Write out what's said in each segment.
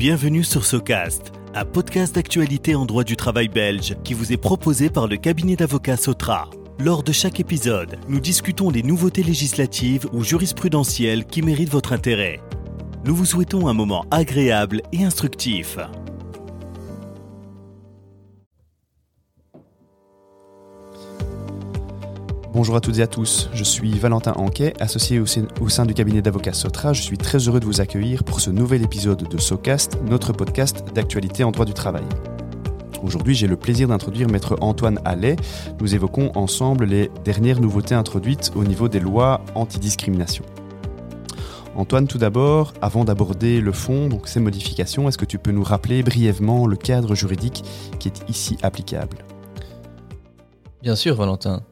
Bienvenue sur Socast, un podcast d'actualité en droit du travail belge qui vous est proposé par le cabinet d'avocats Sotra. Lors de chaque épisode, nous discutons des nouveautés législatives ou jurisprudentielles qui méritent votre intérêt. Nous vous souhaitons un moment agréable et instructif. Bonjour à toutes et à tous, je suis Valentin Anquet, associé au sein, du cabinet d'avocats Sotra. Je suis très heureux de vous accueillir pour ce nouvel épisode de SOCAST, notre podcast d'actualité en droit du travail. Aujourd'hui, j'ai le plaisir d'introduire maître Antoine Allais. Nous évoquons ensemble les dernières nouveautés introduites au niveau des lois antidiscrimination. Antoine, tout d'abord, avant d'aborder le fond, donc ces modifications, est-ce que tu peux nous rappeler brièvement le cadre juridique qui est ici applicable? Bien sûr, Valentin.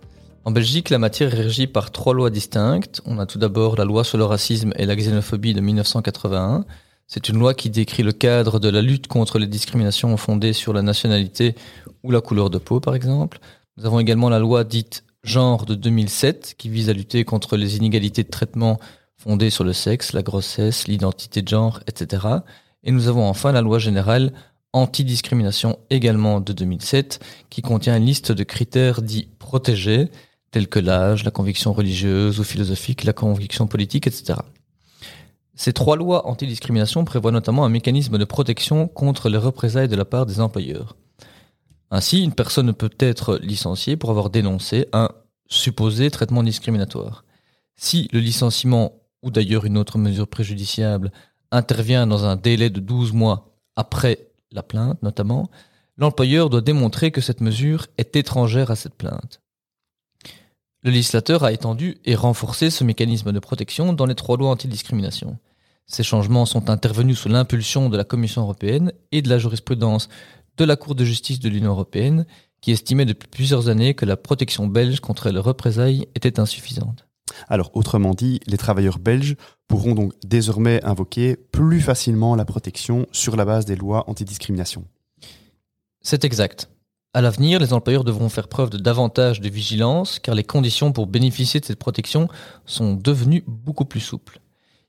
En Belgique, la matière est régie par trois lois distinctes. On a tout d'abord la loi sur le racisme et la xénophobie de 1981. C'est une loi qui décrit le cadre de la lutte contre les discriminations fondées sur la nationalité ou la couleur de peau, par exemple. Nous avons également la loi dite genre de 2007 qui vise à lutter contre les inégalités de traitement fondées sur le sexe, la grossesse, l'identité de genre, etc. Et nous avons enfin la loi générale antidiscrimination également de 2007 qui contient une liste de critères dits protégés tels que l'âge, la conviction religieuse ou philosophique, la conviction politique, etc. Ces trois lois antidiscrimination prévoient notamment un mécanisme de protection contre les représailles de la part des employeurs. Ainsi, une personne peut être licenciée pour avoir dénoncé un supposé traitement discriminatoire. Si le licenciement, ou d'ailleurs une autre mesure préjudiciable, intervient dans un délai de 12 mois après la plainte notamment, l'employeur doit démontrer que cette mesure est étrangère à cette plainte. Le législateur a étendu et renforcé ce mécanisme de protection dans les trois lois antidiscrimination. Ces changements sont intervenus sous l'impulsion de la Commission européenne et de la jurisprudence de la Cour de justice de l'Union européenne, qui estimait depuis plusieurs années que la protection belge contre les représailles était insuffisante. Alors, autrement dit, les travailleurs belges pourront donc désormais invoquer plus facilement la protection sur la base des lois antidiscrimination. C'est exact. À l'avenir, les employeurs devront faire preuve de davantage de vigilance car les conditions pour bénéficier de cette protection sont devenues beaucoup plus souples.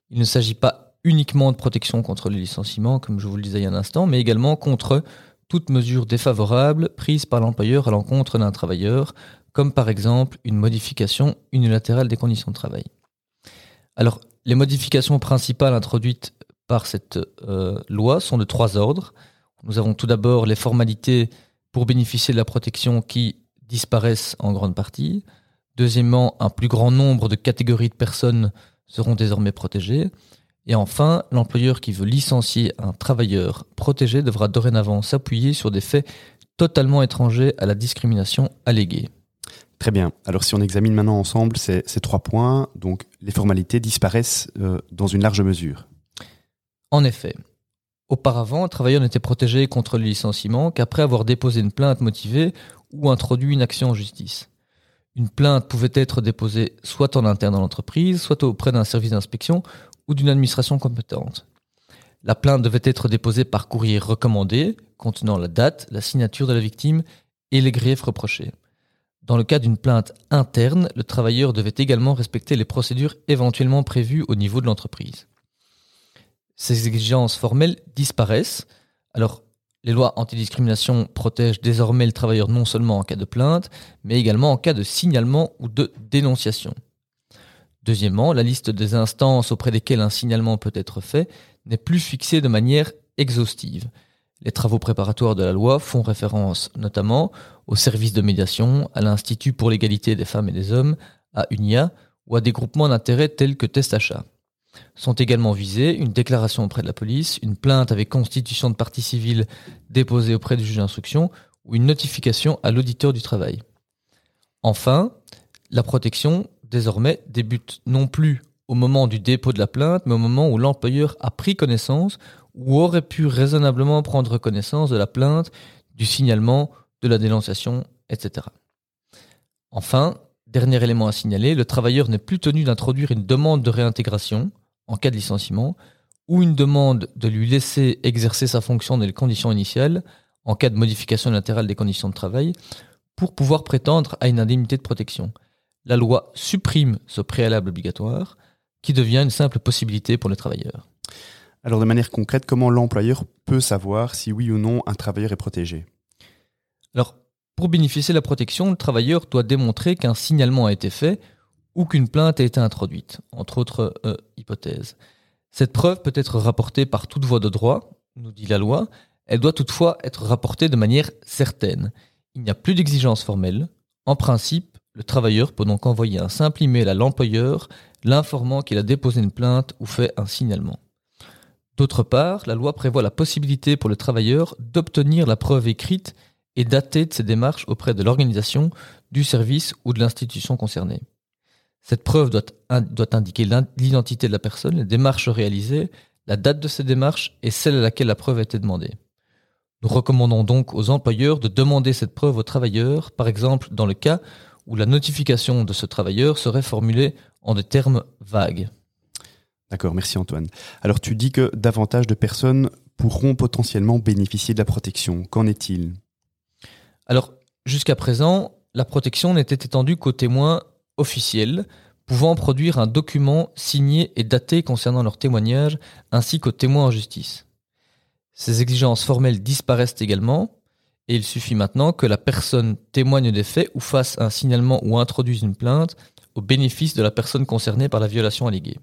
Il ne s'agit pas uniquement de protection contre les licenciements, comme je vous le disais il y a un instant, mais également contre toute mesure défavorable prise par l'employeur à l'encontre d'un travailleur, comme par exemple une modification unilatérale des conditions de travail. Alors, les modifications principales introduites par cette euh, loi sont de trois ordres. Nous avons tout d'abord les formalités pour bénéficier de la protection qui disparaissent en grande partie. Deuxièmement, un plus grand nombre de catégories de personnes seront désormais protégées. Et enfin, l'employeur qui veut licencier un travailleur protégé devra dorénavant s'appuyer sur des faits totalement étrangers à la discrimination alléguée. Très bien. Alors si on examine maintenant ensemble ces, ces trois points, donc les formalités disparaissent euh, dans une large mesure. En effet, Auparavant, un travailleur n'était protégé contre le licenciement qu'après avoir déposé une plainte motivée ou introduit une action en justice. Une plainte pouvait être déposée soit en interne dans l'entreprise, soit auprès d'un service d'inspection ou d'une administration compétente. La plainte devait être déposée par courrier recommandé, contenant la date, la signature de la victime et les griefs reprochés. Dans le cas d'une plainte interne, le travailleur devait également respecter les procédures éventuellement prévues au niveau de l'entreprise ces exigences formelles disparaissent. Alors, les lois antidiscrimination protègent désormais le travailleur non seulement en cas de plainte, mais également en cas de signalement ou de dénonciation. Deuxièmement, la liste des instances auprès desquelles un signalement peut être fait n'est plus fixée de manière exhaustive. Les travaux préparatoires de la loi font référence notamment au service de médiation, à l'Institut pour l'égalité des femmes et des hommes, à UNIA ou à des groupements d'intérêt tels que Test Achat. Sont également visées une déclaration auprès de la police, une plainte avec constitution de partie civile déposée auprès du juge d'instruction ou une notification à l'auditeur du travail. Enfin, la protection, désormais, débute non plus au moment du dépôt de la plainte, mais au moment où l'employeur a pris connaissance ou aurait pu raisonnablement prendre connaissance de la plainte, du signalement, de la dénonciation, etc. Enfin, dernier élément à signaler, le travailleur n'est plus tenu d'introduire une demande de réintégration en cas de licenciement ou une demande de lui laisser exercer sa fonction dans les conditions initiales en cas de modification latérale des conditions de travail pour pouvoir prétendre à une indemnité de protection. La loi supprime ce préalable obligatoire qui devient une simple possibilité pour les travailleurs. Alors de manière concrète, comment l'employeur peut savoir si oui ou non un travailleur est protégé? Alors, pour bénéficier de la protection, le travailleur doit démontrer qu'un signalement a été fait ou qu'une plainte a été introduite, entre autres euh, hypothèses. Cette preuve peut être rapportée par toute voie de droit, nous dit la loi, elle doit toutefois être rapportée de manière certaine. Il n'y a plus d'exigence formelle. En principe, le travailleur peut donc envoyer un simple email à l'employeur l'informant qu'il a déposé une plainte ou fait un signalement. D'autre part, la loi prévoit la possibilité pour le travailleur d'obtenir la preuve écrite et datée de ses démarches auprès de l'organisation, du service ou de l'institution concernée. Cette preuve doit, doit indiquer l'identité de la personne, les démarches réalisées, la date de ces démarches et celle à laquelle la preuve a été demandée. Nous recommandons donc aux employeurs de demander cette preuve aux travailleurs, par exemple dans le cas où la notification de ce travailleur serait formulée en des termes vagues. D'accord, merci Antoine. Alors tu dis que davantage de personnes pourront potentiellement bénéficier de la protection. Qu'en est-il? Alors, jusqu'à présent, la protection n'était étendue qu'aux témoins officiels, pouvant produire un document signé et daté concernant leur témoignage, ainsi qu'aux témoins en justice. Ces exigences formelles disparaissent également, et il suffit maintenant que la personne témoigne des faits ou fasse un signalement ou introduise une plainte au bénéfice de la personne concernée par la violation alléguée.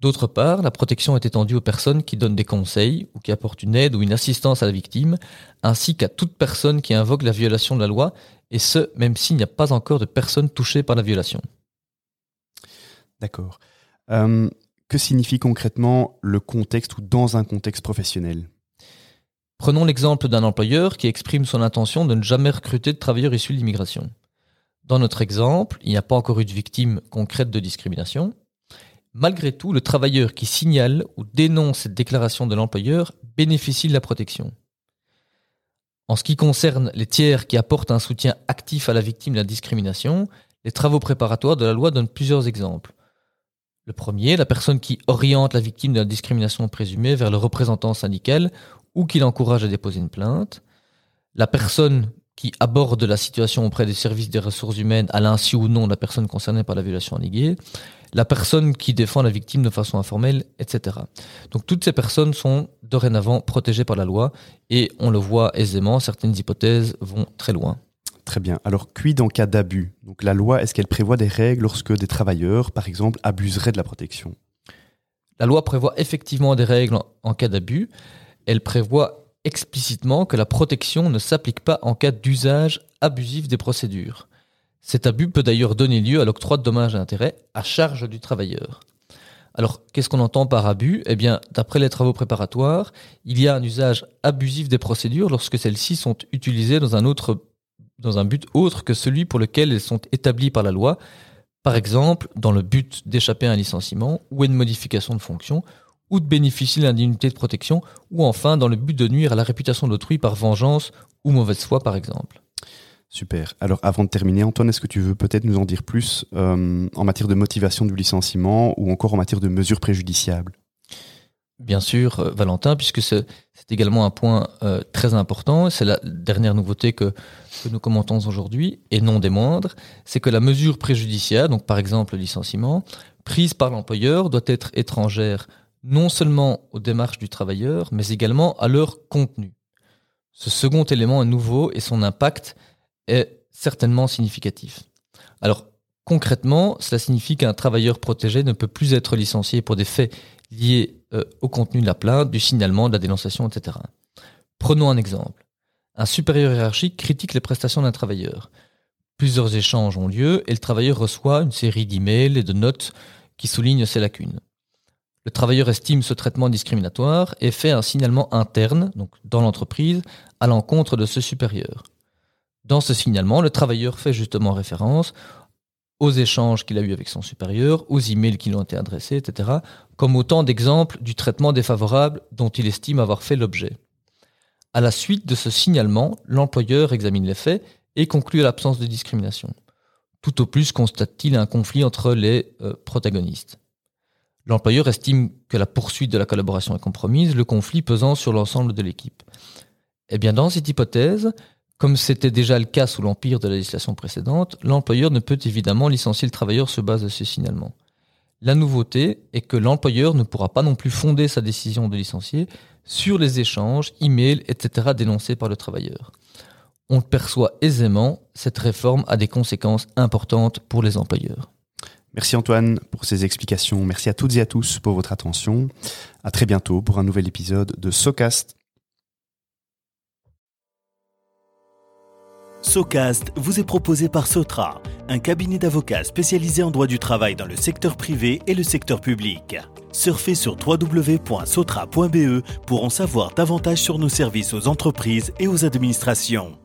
D'autre part, la protection est étendue aux personnes qui donnent des conseils ou qui apportent une aide ou une assistance à la victime, ainsi qu'à toute personne qui invoque la violation de la loi, et ce, même s'il n'y a pas encore de personnes touchées par la violation. D'accord. Euh, que signifie concrètement le contexte ou dans un contexte professionnel? Prenons l'exemple d'un employeur qui exprime son intention de ne jamais recruter de travailleurs issus de l'immigration. Dans notre exemple, il n'y a pas encore eu de victime concrète de discrimination, Malgré tout, le travailleur qui signale ou dénonce cette déclaration de l'employeur bénéficie de la protection. En ce qui concerne les tiers qui apportent un soutien actif à la victime de la discrimination, les travaux préparatoires de la loi donnent plusieurs exemples. Le premier, la personne qui oriente la victime de la discrimination présumée vers le représentant syndical ou qui l'encourage à déposer une plainte. La personne qui aborde la situation auprès des services des ressources humaines à l'insu ou non de la personne concernée par la violation alléguée la personne qui défend la victime de façon informelle, etc. Donc toutes ces personnes sont dorénavant protégées par la loi et on le voit aisément, certaines hypothèses vont très loin. Très bien. Alors, quid en cas d'abus Donc la loi, est-ce qu'elle prévoit des règles lorsque des travailleurs, par exemple, abuseraient de la protection? La loi prévoit effectivement des règles en cas d'abus. Elle prévoit explicitement que la protection ne s'applique pas en cas d'usage abusif des procédures. Cet abus peut d'ailleurs donner lieu à l'octroi de dommages et intérêts à charge du travailleur. Alors, qu'est-ce qu'on entend par abus? Eh bien, d'après les travaux préparatoires, il y a un usage abusif des procédures lorsque celles-ci sont utilisées dans un, autre, dans un but autre que celui pour lequel elles sont établies par la loi, par exemple dans le but d'échapper à un licenciement ou à une modification de fonction, ou de bénéficier de l'indemnité de protection, ou enfin dans le but de nuire à la réputation d'autrui par vengeance ou mauvaise foi, par exemple. Super. Alors avant de terminer, Antoine, est-ce que tu veux peut-être nous en dire plus euh, en matière de motivation du licenciement ou encore en matière de mesures préjudiciables? Bien sûr, euh, Valentin, puisque c'est également un point euh, très important, c'est la dernière nouveauté que, que nous commentons aujourd'hui, et non des moindres, c'est que la mesure préjudiciable, donc par exemple le licenciement, prise par l'employeur, doit être étrangère non seulement aux démarches du travailleur, mais également à leur contenu. Ce second élément est nouveau et son impact est certainement significatif. Alors, concrètement, cela signifie qu'un travailleur protégé ne peut plus être licencié pour des faits liés euh, au contenu de la plainte, du signalement, de la dénonciation, etc. Prenons un exemple. Un supérieur hiérarchique critique les prestations d'un travailleur. Plusieurs échanges ont lieu et le travailleur reçoit une série d'emails et de notes qui soulignent ses lacunes. Le travailleur estime ce traitement discriminatoire et fait un signalement interne, donc dans l'entreprise, à l'encontre de ce supérieur. Dans ce signalement, le travailleur fait justement référence aux échanges qu'il a eus avec son supérieur, aux emails qui lui ont été adressés, etc., comme autant d'exemples du traitement défavorable dont il estime avoir fait l'objet. À la suite de ce signalement, l'employeur examine les faits et conclut à l'absence de discrimination. Tout au plus constate-t-il un conflit entre les euh, protagonistes. L'employeur estime que la poursuite de la collaboration est compromise, le conflit pesant sur l'ensemble de l'équipe. Eh bien, dans cette hypothèse, comme c'était déjà le cas sous l'empire de la législation précédente, l'employeur ne peut évidemment licencier le travailleur sur base de ce signalement. La nouveauté est que l'employeur ne pourra pas non plus fonder sa décision de licencier sur les échanges, emails, etc. dénoncés par le travailleur. On le perçoit aisément, cette réforme a des conséquences importantes pour les employeurs. Merci Antoine pour ces explications. Merci à toutes et à tous pour votre attention. À très bientôt pour un nouvel épisode de SoCast. SoCast vous est proposé par Sotra, un cabinet d'avocats spécialisé en droit du travail dans le secteur privé et le secteur public. Surfez sur www.sotra.be pour en savoir davantage sur nos services aux entreprises et aux administrations.